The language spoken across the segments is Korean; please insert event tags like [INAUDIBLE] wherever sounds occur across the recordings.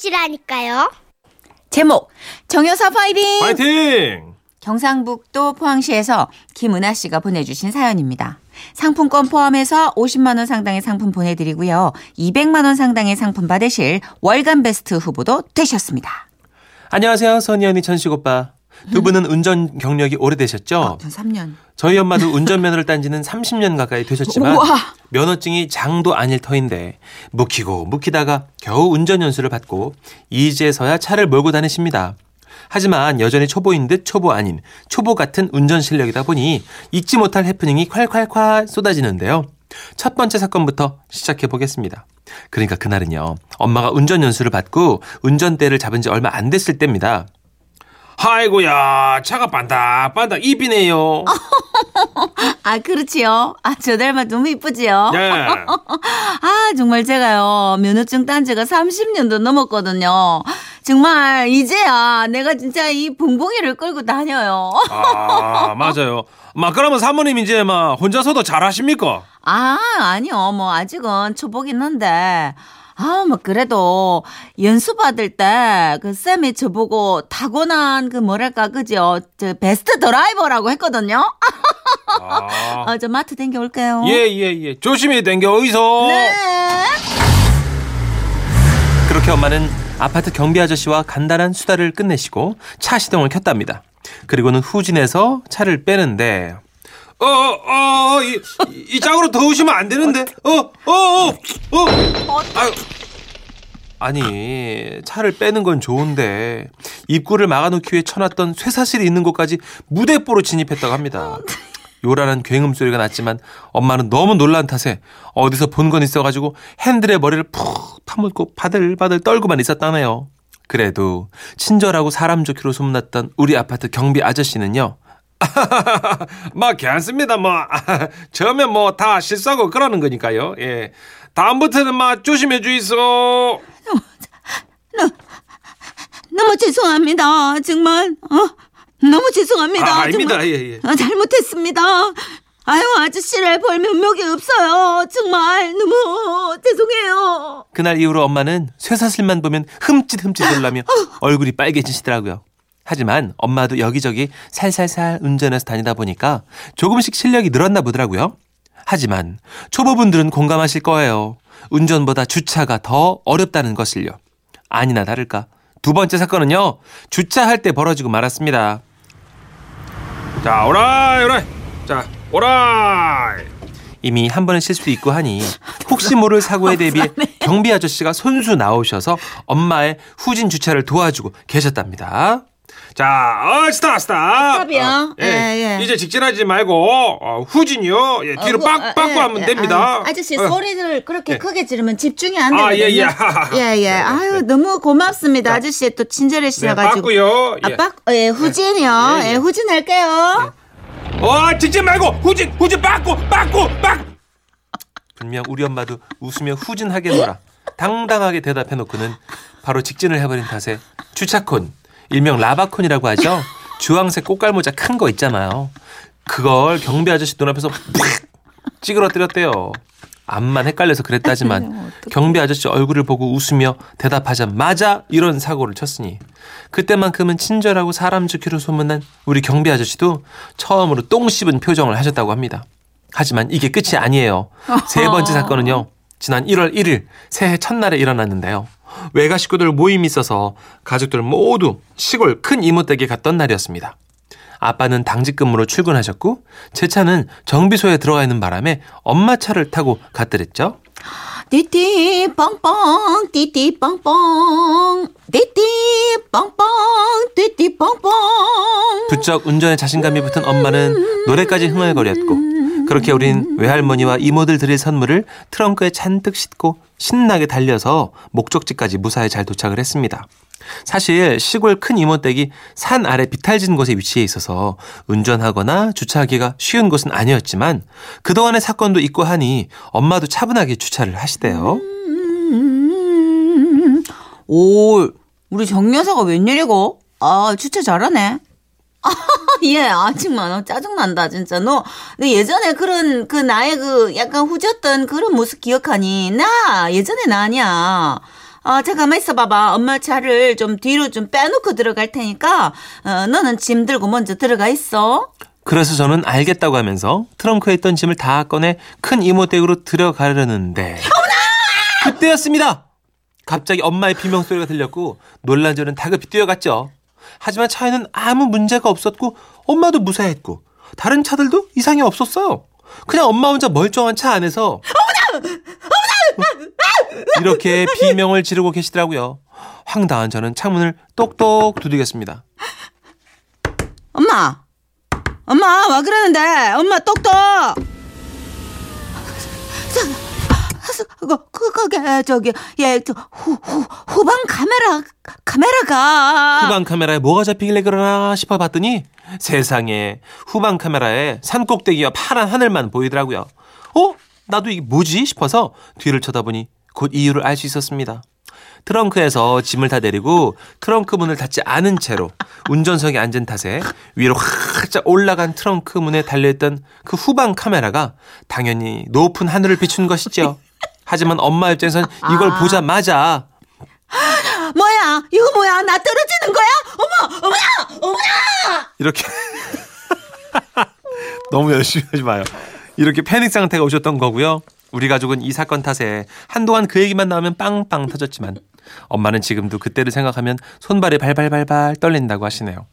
보내시라니까요. 제목 정여사 파이팅! 파이팅! 경상북도 포항시에서 김은아 씨가 보내주신 사연입니다. 상품권 포함해서 50만 원 상당의 상품 보내드리고요. 200만 원 상당의 상품 받으실 월간 베스트 후보도 되셨습니다. 안녕하세요, 선희 언니, 천식 오빠. 두 분은 운전 경력이 오래되셨죠? 어, 3년. 저희 엄마도 운전면허를 딴 지는 30년 가까이 되셨지만 우와. 면허증이 장도 아닐 터인데 묵히고 묵히다가 겨우 운전 연수를 받고 이제서야 차를 몰고 다니십니다. 하지만 여전히 초보인 듯 초보 아닌 초보 같은 운전 실력이다 보니 잊지 못할 해프닝이 콸콸콸 쏟아지는데요. 첫 번째 사건부터 시작해 보겠습니다. 그러니까 그날은요. 엄마가 운전 연수를 받고 운전대를 잡은 지 얼마 안 됐을 때입니다. 아이고야 차가 반닥반닥 입이네요. [LAUGHS] 아, 그렇지요. 아, 저 닮아 너무 이쁘지요. 네. [LAUGHS] 아, 정말 제가요, 면허증 딴 지가 30년도 넘었거든요. 정말, 이제야 내가 진짜 이 붕붕이를 끌고 다녀요. 아 맞아요. 막 그러면 사모님 이제 막 혼자서도 잘하십니까? 아, 아니요. 뭐, 아직은 초보긴 한데. 아, 뭐, 그래도, 연수 받을 때, 그, 쌤이 저보고 타고난 그, 뭐랄까, 그죠? 저, 베스트 드라이버라고 했거든요? 아. [LAUGHS] 어, 저 마트 댕겨 올게요. 예, 예, 예. 조심히 댕겨, 어디서? 네. 그렇게 엄마는 아파트 경비 아저씨와 간단한 수다를 끝내시고 차 시동을 켰답니다. 그리고는 후진해서 차를 빼는데, 어, 어, 어, 이, 이 짝으로 더 오시면 안 되는데, 어, 어, 어, 어. 아유. 아니, 차를 빼는 건 좋은데, 입구를 막아놓기 위해 쳐놨던 쇠사슬이 있는 곳까지 무대뽀로 진입했다고 합니다. 요란한 굉음 소리가 났지만 엄마는 너무 놀란 탓에 어디서 본 건 있어가지고 핸들에 머리를 푹 파묻고 바들바들 떨고만 있었다네요. 그래도 친절하고 사람 좋기로 소문났던 우리 아파트 경비 아저씨는요. [LAUGHS] 뭐 괜찮습니다. [LAUGHS] 뭐 처음에 뭐 다 실수하고 그러는 거니까요. 예. 다음부터는 막 조심해 주이소. 너무 죄송합니다. 정말, 어? 너무 죄송합니다. 아, 아닙니다. 정말. 예, 예. 아, 잘못했습니다. 아유, 아저씨를 볼 면목이 없어요. 정말 너무 죄송해요. 그날 이후로 엄마는 쇠사슬만 보면 흠칫흠칫 놀라며 얼굴이 빨개지시더라고요. 하지만 엄마도 여기저기 살살살 운전해서 다니다 보니까 조금씩 실력이 늘었나 보더라고요. 하지만 초보분들은 공감하실 거예요. 운전보다 주차가 더 어렵다는 것을요. 아니나 다를까. 두 번째 사건은요. 주차할 때 벌어지고 말았습니다. 자, 오라이, 오라이. 자, 오라이. 이미 한 번의 실수 있고 하니 혹시 모를 사고에 [LAUGHS] 대비해 경비 아저씨가 손수 나오셔서 엄마의 후진 주차를 도와주고 계셨답니다. 자, 어, 스탑, 스탑. 스탑이요? 어, 예. 예, 예. 이제 직진하지 말고 어, 후진이요. 예, 뒤로 어, 빡, 어, 빠꾸 예, 하면 예. 됩니다. 아유, 아저씨 어. 소리를 그렇게 예. 크게 지르면 집중이 안 아, 되거든요. 예, 예. [LAUGHS] 예, 예. 아유, 너무 고맙습니다. 자. 아저씨 또 네, 친절하셔가지고. 빡고요. 예. 아, 빡, 예, 후진이요. 예, 예, 예. 후진할게요. 어, 직진 말고 후진, 후진 빡고, 빡고, 빡. 분명 우리 엄마도 웃으며 후진하겠노라 당당하게 대답해놓고는 바로 직진을 해버린 탓에 주차콘, 일명 라바콘이라고 하죠. 주황색 꽃갈모자 큰 거 있잖아요. 그걸 경비 아저씨 눈앞에서 팍 찌그러뜨렸대요. 암만 헷갈려서 그랬다지만 [LAUGHS] 경비 아저씨 얼굴을 보고 웃으며 대답하자마자 이런 사고를 쳤으니 그때만큼은 친절하고 사람 좋기로 소문난 우리 경비 아저씨도 처음으로 똥 씹은 표정을 하셨다고 합니다. 하지만 이게 끝이 아니에요. 세 번째 [LAUGHS] 사건은요. 지난 1월 1일 새해 첫날에 일어났는데요. 외가 식구들 모임이 있어서 가족들 모두 시골 큰 이모댁에 갔던 날이었습니다. 아빠는 당직 근무로 출근하셨고 제 차는 정비소에 들어가 있는 바람에 엄마 차를 타고 갔더랬죠. 띠띠 뻥뻥 띠띠 뻥뻥 띠띠 뻥뻥 띠띠 뻥뻥 부쩍 운전에 자신감이 붙은 엄마는 노래까지 흥얼거렸고 그렇게 우린 외할머니와 이모들 드릴 선물을 트렁크에 잔뜩 싣고 신나게 달려서 목적지까지 무사히 잘 도착을 했습니다. 사실 시골 큰 이모댁이 산 아래 비탈진 곳에 위치해 있어서 운전하거나 주차하기가 쉬운 곳은 아니었지만 그동안의 사건도 있고 하니 엄마도 차분하게 주차를 하시대요. 음. 오 우리 정 여사가 웬일이고 아 주차 잘하네 [LAUGHS] 예, 아, 정말, 너 짜증난다, 진짜. 너, 너 예전에 그런, 그, 나의 그, 약간 후졌던 그런 모습 기억하니? 나, 예전에 나 아니야. 어, 잠깐만 있어봐봐. 엄마 차를 좀 뒤로 좀 빼놓고 들어갈 테니까, 어, 너는 짐 들고 먼저 들어가 있어. 그래서 저는 알겠다고 하면서 트렁크에 있던 짐을 다 꺼내 큰 이모 댁으로 들어가려는데 그때였습니다. 갑자기 엄마의 비명소리가 들렸고 놀란 저는 다급히 뛰어갔죠. 하지만 차에는 아무 문제가 없었고 엄마도 무사했고 다른 차들도 이상이 없었어요. 그냥 엄마 혼자 멀쩡한 차 안에서 이렇게 비명을 지르고 계시더라고요. 황당한 저는 창문을 똑똑 두드렸습니다. 엄마! 엄마, 와 그러는데? 엄마 똑똑! 그, 그, 그게, 저기, 예, 저, 후, 후, 후방 카메라, 카메라가. 후방 카메라에 뭐가 잡히길래 그러나 싶어 봤더니 세상에 후방 카메라에 산 꼭대기와 파란 하늘만 보이더라고요. 어? 나도 이게 뭐지? 싶어서 뒤를 쳐다보니 곧 이유를 알 수 있었습니다. 트렁크에서 짐을 다 내리고 트렁크 문을 닫지 않은 채로 운전석에 앉은 탓에 위로 활짝 올라간 트렁크 문에 달려있던 그 후방 카메라가 당연히 높은 하늘을 비춘 것이죠. 하지만 엄마 입장에선 이걸 아. 보자마자 [GASPS] 뭐야? 이거 뭐야? 나 떨어지는 거야? 어머! 어머야! 어머야! 이렇게 [LAUGHS] 너무 열심히 하지 마요. 이렇게 패닉 상태가 오셨던 거고요. 우리 가족은 이 사건 탓에 한동안 그 얘기만 나오면 빵빵 터졌지만 엄마는 지금도 그때를 생각하면 손발이 발발발발 떨린다고 하시네요.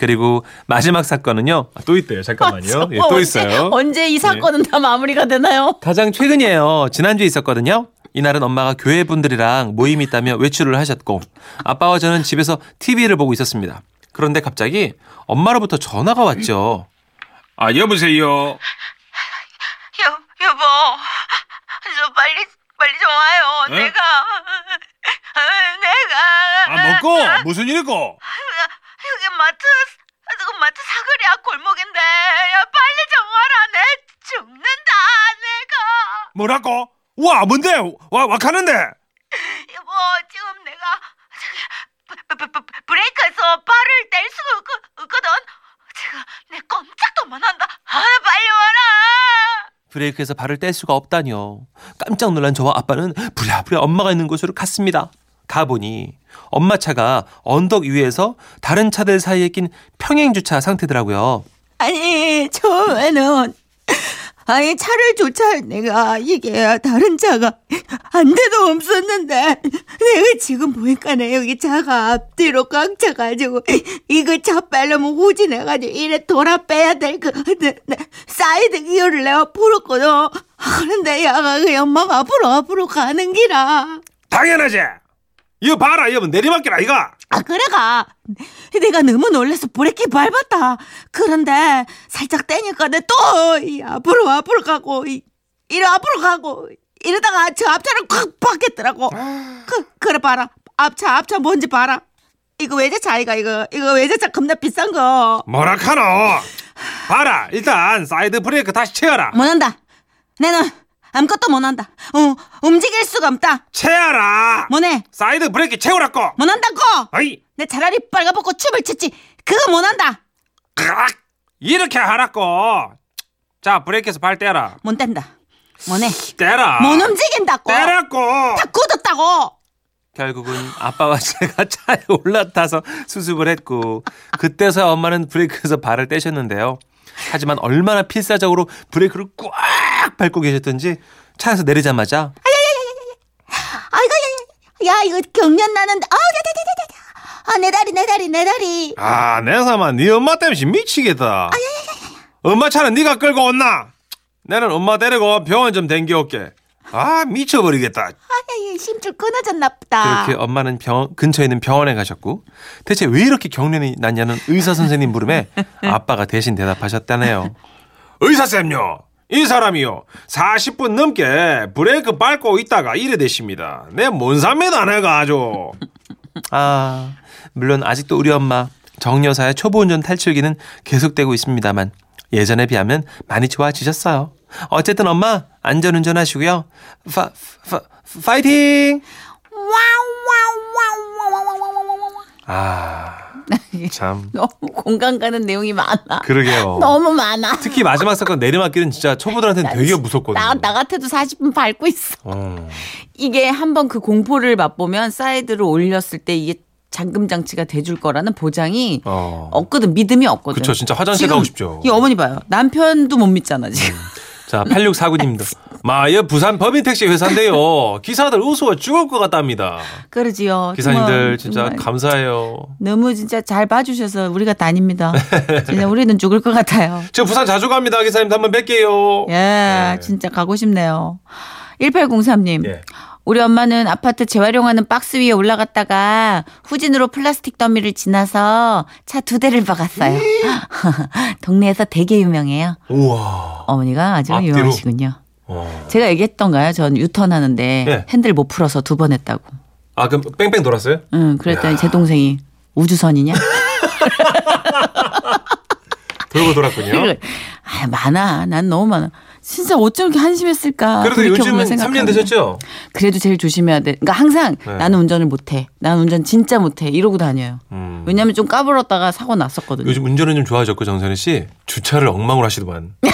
그리고 마지막 사건은요. 아, 또 있대요. 잠깐만요. 예, 또 언제- 있어요. 언제 이 사건은 다 마무리가 되나요? 가장 최근이에요. 지난주에 있었거든요. 이날은 엄마가 교회 분들이랑 모임이 있다며 외출을 하셨고 아빠와 저는 집에서 TV를 보고 있었습니다. 그런데 갑자기 엄마로부터 전화가 왔죠. 아 여보세요. 여, 여보. 저 빨리, 빨리 좀 와요. 응? 내가. 내가. 아 먹고 무슨 일이고? 여기 마트 사거리야 골목인데. 야, 빨리 좀 와라. 내 죽는다. 내가. 뭐라고? 와 뭔데? 와 와카는데? 여보, 지금 내가 저기 브- 브- 브- 브레이크에서 발을 뗄 수가 없, 없거든. 지금 내 꼼짝도 못 한다. 아, 빨리 와라. 브레이크에서 발을 뗄 수가 없다니요. 깜짝 놀란 저와 아빠는 부랴부랴 엄마가 있는 곳으로 갔습니다. 가보니 엄마 차가 언덕 위에서 다른 차들 사이에 낀 평행 주차 상태더라고요. 아니, 처음에는 아니 차를 주차할 내가 이게 다른 차가 한 대도 없었는데 내가 지금 보니까 내 여기 차가 앞뒤로 꽉 차가지고 이거 차 빼려면 후진해가지고 이래 돌아 빼야 될 거 사이드 기어를 내가 풀었거든 그런데 야가 그 엄마가 앞으로 앞으로 가는 기라 당연하지. 이거 봐라, 이거 내리막길 아이가. 아 그래가. 내가 너무 놀라서 브레이크 밟았다. 그런데 살짝 떼니까 내 또 앞으로 앞으로 가고 이, 이리 앞으로 가고 이러다가 저 앞차를 콱 박겠더라고. 그 그래 봐라. 앞차 앞차 뭔지 봐라. 이거 외제차 아이가 이거 이거 외제차 겁나 비싼 거. 뭐라 카노? 봐라, 일단 사이드 브레이크 다시 채워라. 못한다. 내는 아무것도 못한다 어 움직일 수가 없다 채워라. 뭐네 사이드 브레이크 채우라고. 못한다고 아이, 내 차라리 빨가벗고 춤을 췄지 그거 못한다 크악. 이렇게 하라고. 자, 브레이크에서 발 떼라. 못 뗀다 뭐네 떼라. 못 움직인다고 떼라고. 다 굳었다고. 결국은 아빠와 제가 [LAUGHS] 차에 올라타서 수습을 했고 그때서야 엄마는 브레이크에서 발을 떼셨는데요. 하지만 얼마나 필사적으로 브레이크를 꽉 밟고 계셨던지 차에서 내리자마자 아이고, 야, 야, 이거 경련 나는데. 아, 야. 아, 내 다리, 내 다리, 내 다리. 아, 내 사마 네 엄마 때문에 미치겠다. 엄마 차는 네가 끌고 온나? 나는 엄마 데리고 병원 좀 댕겨올게. 아, 미쳐버리겠다. 아, 야, 야, 심줄 끊어졌나 보다. 그렇게 엄마는 병, 근처에 있는 병원에 가셨고 대체 왜 이렇게 경련이 났냐는 의사 선생님 물음에 [LAUGHS] 아빠가 대신 대답하셨다네요. 의사 쌤요. 이 사람이요. 40분 넘게 브레이크 밟고 있다가 이래 되십니다. 내 못 삽니다, 내가 아주. [LAUGHS] 아, 물론 아직도 우리 엄마 정 여사의 초보 운전 탈출기는 계속되고 있습니다만 예전에 비하면 많이 좋아지셨어요. 어쨌든 엄마 안전 운전하시고요. 파, 파, 파이팅! 와우, 와우, 와우, 와우, 와우, 와우, 와우, 와우. 아, [LAUGHS] 참. 너무 공감 가는 내용이 많아. 그러게요. [LAUGHS] 너무 많아. 특히 마지막 사건 내리막길은 진짜 초보들한테는 되게 무섭거든요. 나, 나 같아도 40분 밟고 있어. 어. 이게 한번 그 공포를 맛보면 사이드를 올렸을 때 이게 잠금 장치가 돼줄 거라는 보장이 어. 없거든. 믿음이 없거든. 그쵸, 진짜 화장실 가고 싶죠. 이 어머니 봐요. 남편도 못 믿잖아 지금. 자, 8649님도. [LAUGHS] 마여 부산 법인택시 회사인데요. [LAUGHS] 기사들 우스워 죽을 것 같답니다. 그러지요. 기사님들 정말, 진짜 정말 감사해요. 너무 진짜 잘 봐주셔서 우리가 다닙니다. [LAUGHS] 진짜 우리는 죽을 것 같아요. 저 부산 자주 갑니다. 기사님도 한번 뵐게요. 예, 네. 진짜 가고 싶네요. 1803님. 예. 우리 엄마는 아파트 재활용하는 박스 위에 올라갔다가 후진으로 플라스틱 더미를 지나서 차 두 대를 박았어요. [LAUGHS] 동네에서 되게 유명해요. 우와. 어머니가 아주 앞뒤로? 유명하시군요. 어. 제가 얘기했던가요? 전 유턴 하는데 예. 핸들 못 풀어서 두 번 했다고. 아, 그럼 뺑뺑 돌았어요? 응, 그랬더니 제 동생이 우주선이냐? [LAUGHS] 돌고 돌았군요. 아, 많아. 난 너무 많아. 진짜 어쩜 이렇게 한심했을까. 그래도 요즘은 3년 생각하면. 되셨죠? 그래도 제일 조심해야 돼. 그러니까 항상 네. 나는 운전을 못해. 나는 운전 진짜 못해. 이러고 다녀요. 음. 왜냐면 좀 까불었다가 사고 났었거든요. 요즘 운전은 좀 좋아졌고 정선희 씨 주차를 엉망으로 하시더만. [LAUGHS]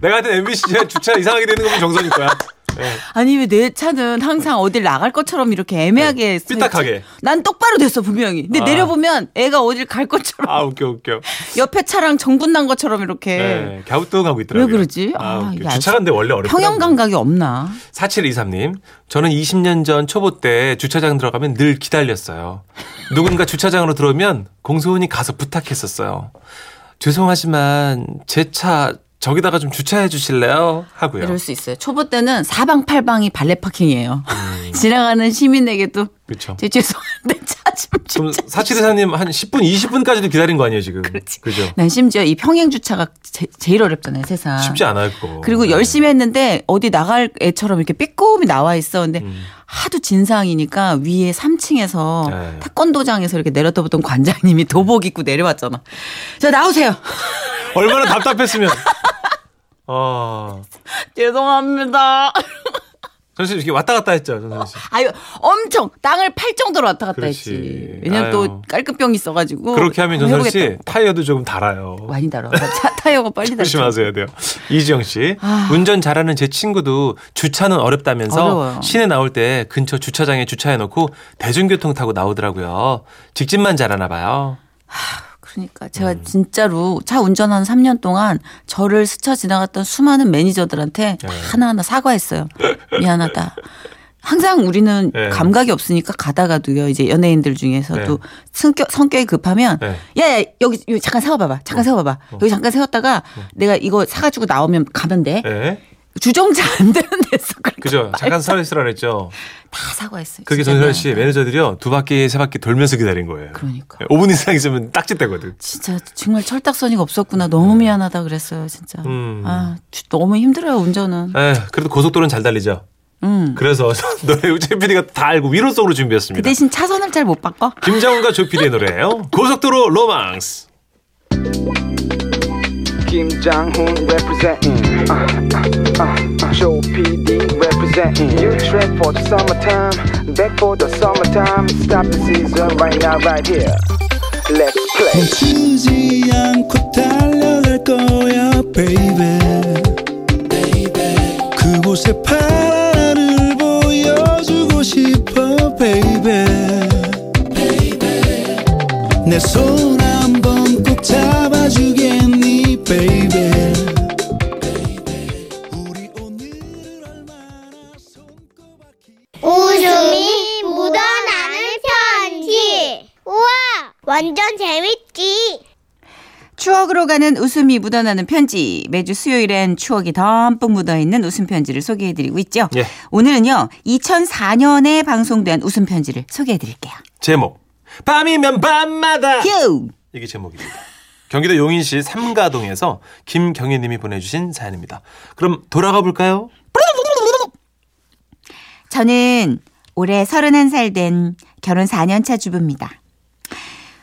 내가 하여튼 MBC 주차 이상하게 되는 거면 정선이 거야. 네. 아니 왜 내 차는 항상 어딜 나갈 것처럼 이렇게 애매하게 네, 삐딱하게. 난 똑바로 됐어 분명히. 근데 아. 내려보면 애가 어딜 갈 것처럼 아 웃겨 웃겨. 옆에 차랑 정분 난 것처럼 이렇게 네, 갸우뚱하고 있더라고요. 왜 그러지? 아, 아, 웃겨. 이게 주차가 근데 원래 어렵더라고요. 평형 감각이 없나? 4723님, 저는 20년 전 초보 때 주차장 들어가면 늘 기다렸어요. 누군가 주차장으로 들어오면 공소원이 가서 부탁했었어요. 죄송하지만 제 차 저기다가 좀 주차해 주실래요? 하고요. 이럴 수 있어요. 초보 때는 사방팔방이 발레 파킹이에요. 음. [LAUGHS] 지나가는 시민에게도 그렇죠. 제 죄송한데 [LAUGHS] 차좀 그럼 주차. 4724님 한 10분, 20분까지도 기다린 거 아니에요, 지금? 그렇지. 그죠? 난 심지어 이 평행 주차가 제, 제일 어렵잖아요, 세상. 쉽지 않아요, 그거. 그리고 네. 열심히 했는데 어디 나갈 애처럼 이렇게 삐꼼이 나와 있어. 근데 음. 하도 진상이니까 위에 3층에서 네. 태권도장에서 이렇게 내려다보던 관장님이 도복 입고 내려왔잖아. 자, 나오세요. 얼마나 답답했으면. [LAUGHS] 어. 죄송합니다. 전씨 이렇게 왔다 갔다 했죠, 전선 씨. 아유, 엄청 땅을 팔 정도로 왔다 갔다 그렇지. 했지. 왜냐면 아유. 또 깔끔병이 있어가지고. 그렇게 하면 전선 씨 해보겠다. 타이어도 조금 달아요. 많이 달아. 차 타이어가 빨리 달아. 조심하셔야 돼요. 이지영 씨. 아. 운전 잘하는 제 친구도 주차는 어렵다면서 어려워요. 시내 나올 때 근처 주차장에 주차해놓고 대중교통 타고 나오더라고요. 직진만 잘하나 봐요. 그러니까 제가 음. 진짜로 차 운전한 3년 동안 저를 스쳐 지나갔던 수많은 매니저들한테 네. 하나하나 사과했어요. 미안하다. 항상 우리는 네. 감각이 없으니까 가다가도요. 이제 연예인들 중에서도 네. 성격 성격이 급하면 네. 야 야 여기, 여기 잠깐 세워 봐 봐. 잠깐 세워 봐 봐. 여기 잠깐 세웠다가 내가 이거 사 가지고 나오면 가면 돼. 네. 주정차 안 되는 데서 그렇게 그죠? 잠깐 서 있으라 그랬죠. 다 사과했어요. 그게 전선 씨. 매니저들이요. 두 바퀴, 세 바퀴 돌면서 기다린 거예요. 그러니까. 5분 이상 있으면 딱짓대거든. 진짜 정말 철딱서니가 없었구나. 너무 미안하다 그랬어요, 진짜. 네. 음. 아, 주- 너무 힘들어요, 운전은. 에 그래도 고속도로는 잘 달리죠. 음. 그래서 [LAUGHS] 노래 우재 PD가 다 알고 위로송으로 그 준비했습니다. 대신 차선을 잘 못 바꿔? 김장훈과 조PD의 노래예요. 고속도로 로망스. Kim Jong Un representing. Uh, uh, uh, Show PD representing. You trip for the summertime, back for the summertime. Stop the season right now, right here. Let's play. 멈추지 않고 달려갈 거야 baby 그곳에 파란 하늘 보여주고 싶어 baby 내 손 완전 재밌지. 추억으로 가는 웃음이 묻어나는 편지. 매주 수요일엔 추억이 덤뿍 묻어있는 웃음 편지를 소개해드리고 있죠. 예. 오늘은요, 2004년에 방송된 웃음 편지를 소개해드릴게요. 제목. 밤이면 밤마다. 휴! 이게 제목입니다. 경기도 용인시 삼가동에서 김경희 님이 보내주신 사연입니다. 그럼 돌아가 볼까요? 저는 올해 31살 된 결혼 4년차 주부입니다.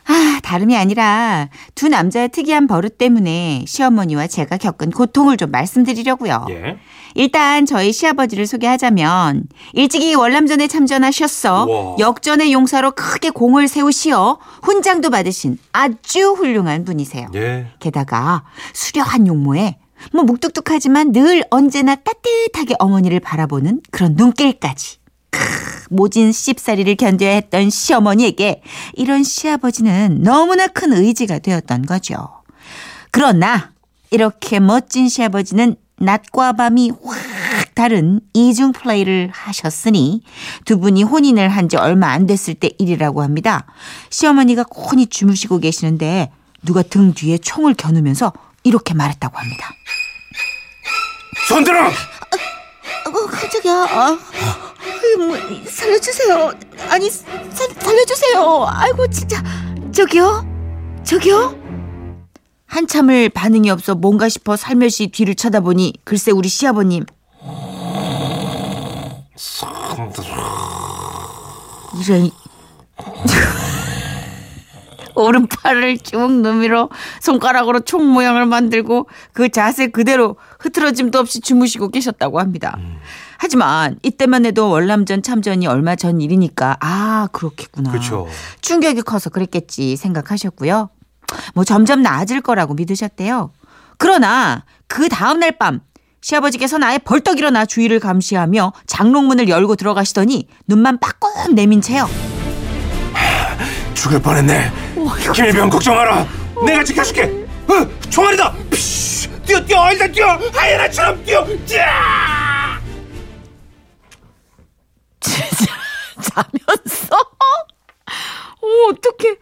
아, 다름이 아니라 두 남자의 특이한 버릇 때문에 시어머니와 제가 겪은 고통을 좀 말씀드리려고요. 예. 일단 저희 시아버지를 소개하자면 일찍이 월남전에 참전하셨어 우와. 역전의 용사로 크게 공을 세우시어 훈장도 받으신 아주 훌륭한 분이세요. 예. 게다가 수려한 용모에 뭐 묵뚝뚝하지만 늘 언제나 따뜻하게 어머니를 바라보는 그런 눈길까지. 크, 모진 씹사리를 견뎌야 했던 시어머니에게 이런 시아버지는 너무나 큰 의지가 되었던 거죠. 그러나 이렇게 멋진 시아버지는 낮과 밤이 확 다른 이중 플레이를 하셨으니 두 분이 혼인을 한 지 얼마 안 됐을 때 일이라고 합니다. 시어머니가 곤히 주무시고 계시는데 누가 등 뒤에 총을 겨누면서 이렇게 말했다고 합니다. 손들어! 어, 깜짝이야. 아, 아유, 뭐, 살려주세요. 아니, 살, 살려주세요. 아이고, 진짜. 저기요? 저기요? 한참을 반응이 없어 뭔가 싶어 살며시 뒤를 쳐다보니 글쎄 우리 시아버님 이런 [LAUGHS] 오른팔을 쭉 누밀어 손가락으로 총 모양을 만들고 그 자세 그대로 흐트러짐도 없이 주무시고 계셨다고 합니다. 하지만 이때만 해도 월남전 참전이 얼마 전 일이니까 아 그렇겠구나. 그렇죠. 충격이 커서 그랬겠지 생각하셨고요. 뭐 점점 나아질 거라고 믿으셨대요. 그러나 그 다음 날 밤 시아버지께서는 아예 벌떡 일어나 주위를 감시하며 장롱문을 열고 들어가시더니 눈만 빠끔 내민 채요. 죽을 뻔했네. 김일병 걱정 마라. 내가 지켜줄게. 어, 총알이다. 뛰어 뛰어 일단 뛰어. 하이에나처럼 뛰어. 짜! 자면서 어, 어떡해.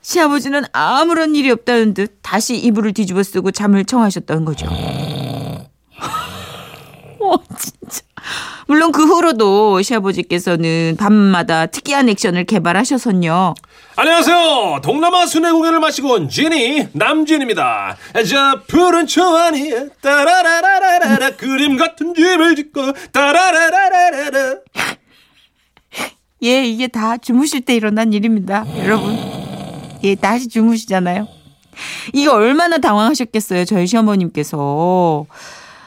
시아버지는 아무런 일이 없다는 듯 다시 이불을 뒤집어 쓰고 잠을 청하셨던 거죠. [LAUGHS] 어, 진짜. 물론 그 후로도 시아버지께서는 밤마다 특이한 액션을 개발하셔서요. 안녕하세요. 동남아 순회 공연을 마치고 온 지니 남진입니다. 저 푸른 초안이 따라라라라라 그림 같은 집을 짓고 따라라라라라 예, 이게 다 주무실 때 일어난 일입니다. 여러분. 예, 다시 주무시잖아요. 이게 얼마나 당황하셨겠어요, 저희 시어머님께서.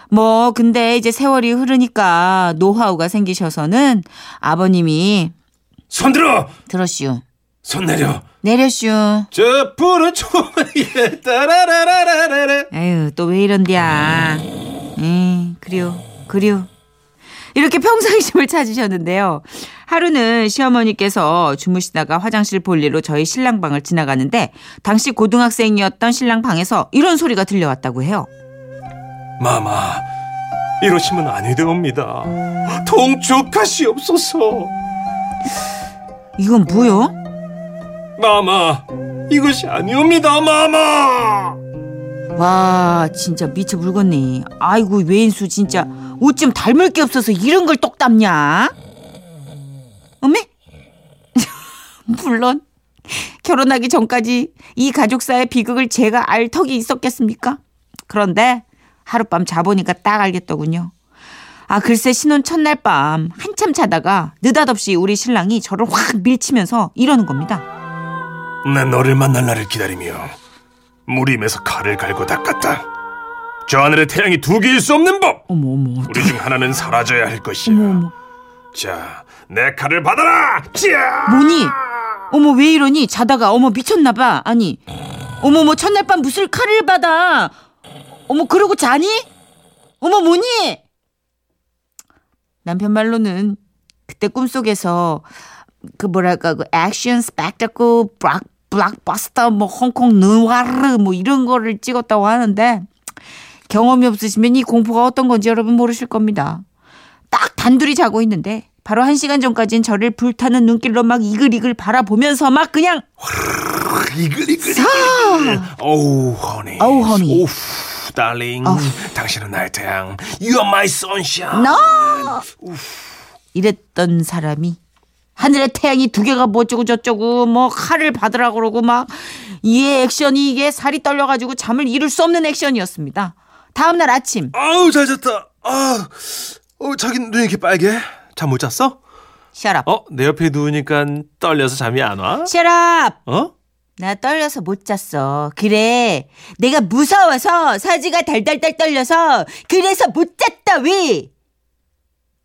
뭐, 근데 이제 세월이 흐르니까 노하우가 생기셔서는 아버님이 손들어 들었슈. 손 내려 내려슈. 저 푸른 초안이 따라라라라라 아유, 또왜 이런디야. 음, 그래요. 그래요. 이렇게 평상심을 찾으셨는데요. 하루는 시어머니께서 주무시다가 화장실 볼 일로 저희 신랑 방을 지나가는데 당시 고등학생이었던 신랑 방에서 이런 소리가 들려왔다고 해요. 마마 이러시면 아니 되옵니다. 통촉하시옵소서. 이건 뭐요? 마마 이것이 아니옵니다 마마. 와, 진짜 미쳐 물겠네. 아이고, 외인수 진짜 옷좀 닮을 게 없어서 이런 걸 똑 닮냐? 어메? [LAUGHS] 물론 결혼하기 전까지 이 가족사의 비극을 제가 알 턱이 있었겠습니까? 그런데 하룻밤 자보니까 딱 알겠더군요. 아, 글쎄 신혼 첫날 밤 한참 자다가 느닷없이 우리 신랑이 저를 확 밀치면서 이러는 겁니다. 난 너를 만날 날을 기다리며 무림에서 칼을 갈고 닦았다. 저 하늘에 태양이 두 개일 수 없는 법. 어머, 어머. 우리 중 하나는 사라져야 할 것이야. 어머, 어머. 자, 내 칼을 받아라. 자. 뭐니? 어머 왜 이러니? 자다가 어머 미쳤나 봐. 아니 어머 뭐 첫날 밤 무슨 칼을 받아? 어머 그러고 자니? 어머 뭐니? 남편 말로는 그때 꿈속에서 그 뭐랄까 그 액션 스펙타클 블락 블락버스터 뭐 홍콩 느와르 뭐 이런 거를 찍었다고 하는데 경험이 없으시면 이 공포가 어떤 건지 여러분 모르실 겁니다. 딱 단둘이 자고 있는데 바로 한 시간 전까지는 저를 불타는 눈길로 막 이글이글 바라보면서 막 그냥 이글 이글 이글. 오우 허니. 어우, honey. 오우 달링. 당신은 나의 태양. You are my sunshine. 너 이랬던 사람이 하늘에 태양이 두 개가 뭐 어쩌고 저쩌고 뭐 칼을 받으라 그러고 막이 액션이 이게 살이 떨려가지고 잠을 이룰 수 없는 액션이었습니다. 다음 날 아침 아우 잘 잤다. 아, 어 자기 눈이 이렇게 빨개? 잠 못 잤어? 셔랍 어, 내 옆에 누우니까 떨려서 잠이 안 와? 셔랍 어? 나 떨려서 못 잤어. 그래. 내가 무서워서 사지가 달달달 떨려서 그래서 못 잤다, 왜?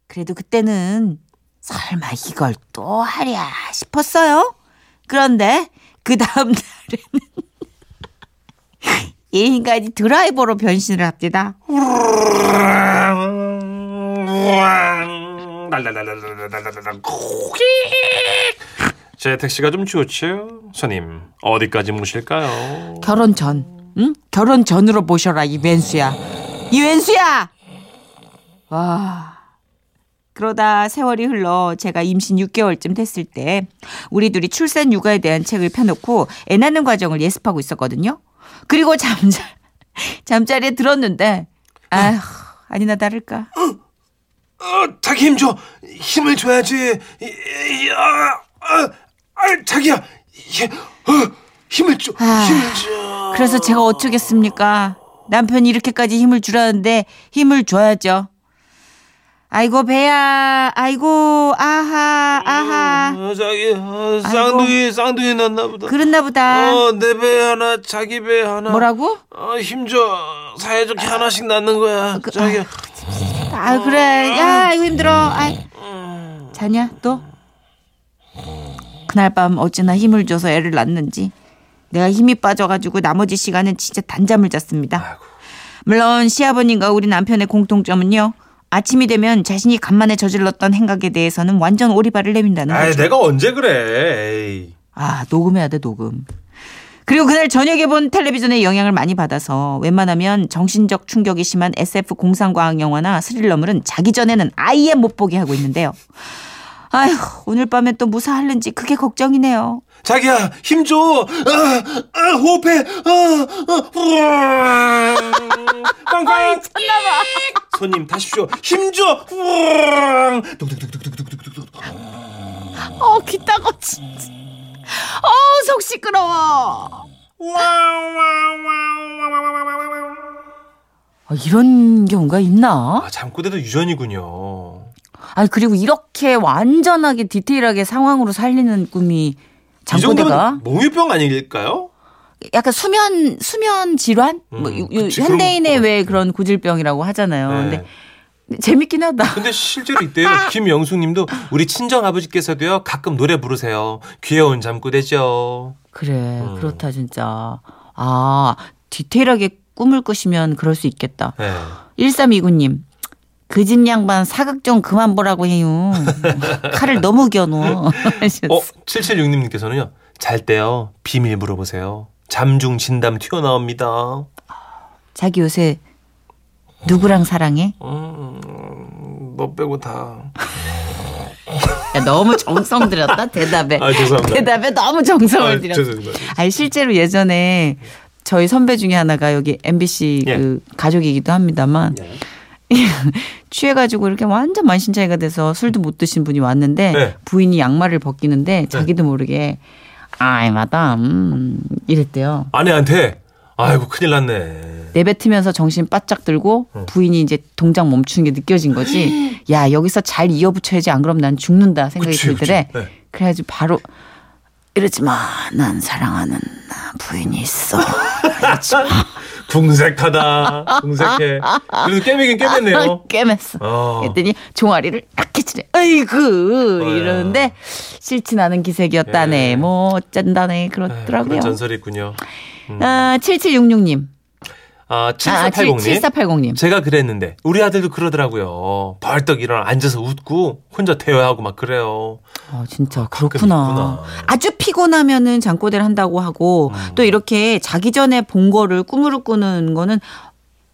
그래도 그때는 설마 이걸 또 하랴 싶었어요. 그런데 그 다음 날에는 [LAUGHS] 이 인간이 드라이버로 변신을 합니다. 제 택시가 좀 좋지요? 손님, 어디까지 모실까요? 결혼 전, 응? 결혼 전으로 모셔라 이 왼수야, 이 왼수야. 와. 그러다 세월이 흘러 제가 임신 6개월쯤 됐을 때 우리 둘이 출산 육아에 대한 책을 펴놓고 애 낳는 과정을 예습하고 있었거든요. 그리고 잠자 [LAUGHS] 잠자리에 들었는데 아휴 아니나 다를까 어, 자기 힘 줘. 힘을 줘야지. 아, 아, 아, 자기야. 예, 어, 힘을 줘. 아. 힘을 줘. 그래서 제가 어쩌겠습니까? 남편이 이렇게까지 힘을 주라는데 힘을 줘야죠. 아이고 배야, 아이고 아하 아하. 어, 자기 어, 쌍둥이 쌍둥이 났나 보다. 그랬나 보다. 어, 내 배 하나, 자기 배 하나. 뭐라고? 어, 힘 줘. 사이좋게 하나씩 낳는 거야. 그, 자기야. 아 그래. 야 이거 힘들어. 아 자냐 또? 그날 밤 어찌나 힘을 줘서 애를 낳는지 내가 힘이 빠져가지고 나머지 시간은 진짜 단잠을 잤습니다. 물론 시아버님과 우리 남편의 공통점은요. 아침이 되면 자신이 간만에 저질렀던 행각에 대해서는 완전 오리발을 내민다는 아이, 거죠. 내가 언제 그래. 에이. 아, 녹음해야 돼, 녹음. 그리고 그날 저녁에 본 텔레비전의 영향을 많이 받아서 웬만하면 정신적 충격이 심한 SF 공상과학 영화나 스릴러물은 자기 전에는 아예 못 보게 하고 있는데요. 아휴, 오늘 밤에 또 무사할는지 그게 걱정이네요. 자기야, 힘 줘. 아, 아, 호흡해. 아, 아, 우와. 빵빵. 손님, 다십시오. 힘 줘. 우와. 뚝뚝뚝뚝뚝뚝뚝뚝. 어, 귀 따가 진짜. 어, 속 시끄러워. 아, 이런 경우가 있나? 아, 잠꼬대도 유전이군요. 아니 그리고 이렇게 완전하게 디테일하게 상황으로 살리는 꿈이 정도면 몽유병 아닐까요? 약간 수면 수면 질환 뭐 음, 요- 요 그치, 현대인의 그런 것 왜. 그런 고질병이라고 하잖아요. 네. 근데 재밌긴 하다. 근데 실제로 있대요. [LAUGHS] 김영숙 님도 우리 친정 아버지께서도요 가끔 노래 부르세요. 귀여운 잠꼬대죠. 그래 음. 그렇다 진짜. 아 디테일하게 꿈을 꾸시면 그럴 수 있겠다. 네. 1329님. 그 집 양반 사각 좀 그만 보라고 해요. 칼을 너무 겨누어. 어 776님께서는요 잘 때요 비밀 물어보세요. 잠중 진담 튀어나옵니다. 자기 요새 누구랑 사랑해? 음, 너 빼고 다. 야, 너무 정성 들였다 대답에. 아, 죄송합니다. 대답에 너무 정성을 아, 들였다. 죄송합니다. 아니 실제로 예전에 저희 선배 중에 하나가 여기 MBC 예. 그 가족이기도 합니다만 [LAUGHS] 취해가지고 이렇게 완전 만신 차이가 돼서 술도 못 드신 분이 왔는데 네. 부인이 양말을 벗기는데 자기도 모르게 아이 마담 이랬대요. 아내한테 아이고 큰일 났네. 내뱉으면서 정신 바짝 들고 어. 부인이 이제 동작 멈추는 게 느껴진 거지. [GASPS] 야 여기서 잘 이어붙여야지 안 그럼 난 죽는다 생각이 그치, 들더래. 네. 그래가지고 바로 이러지 마. 난 사랑하는 나 부인이 있어. 이러지 [LAUGHS] 마. 궁색하다. 궁색해. 그래도 깨매긴 깨맸네요. 깨맸어. [LAUGHS] 어. 그랬더니 종아리를 이렇게 치래. 아이고 어휴. 이러는데 싫진 않은 기색이었다네. 예. 뭐 어쩐다네 그렇더라고요. 전설이 있군요. 아, 7766님. 아, 아, 7480님. 7480님. 제가 그랬는데 우리 아들도 그러더라고요. 벌떡 일어나 앉아서 웃고 혼자 대화하고 막 그래요. 아, 진짜 그렇구나. 아주 피곤하면은 잠꼬대를 한다고 하고 음. 또 이렇게 자기 전에 본 거를 꿈으로 꾸는 거는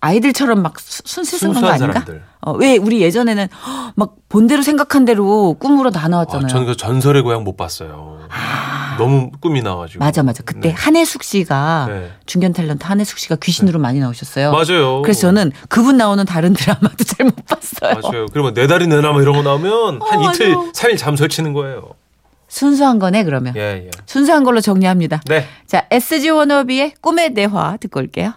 아이들처럼 막 수- 순수한 거 아닌가? 사람들. 어, 왜 우리 예전에는 막 본대로 생각한 대로 꿈으로 다 아, 나왔잖아요. 저는 그 전설의 고향 못 봤어요. 너무 꿈이 나와가지고. 맞아 맞아. 그때 네. 한혜숙 씨가 네. 중견 탤런트 한혜숙 씨가 귀신으로 많이 나오셨어요. 맞아요. 그래서 저는 그분 나오는 다른 드라마도 잘 못 봤어요. 맞아요. 그리고 내 다리 내놔 뭐 이런 거 나오면 한 어, 이틀, 맞아. 삼일 잠 설치는 거예요. 순수한 거네 그러면. 예, 예. 순수한 걸로 정리합니다. 네. 자, SG 워너비의 꿈의 대화 듣고 올게요.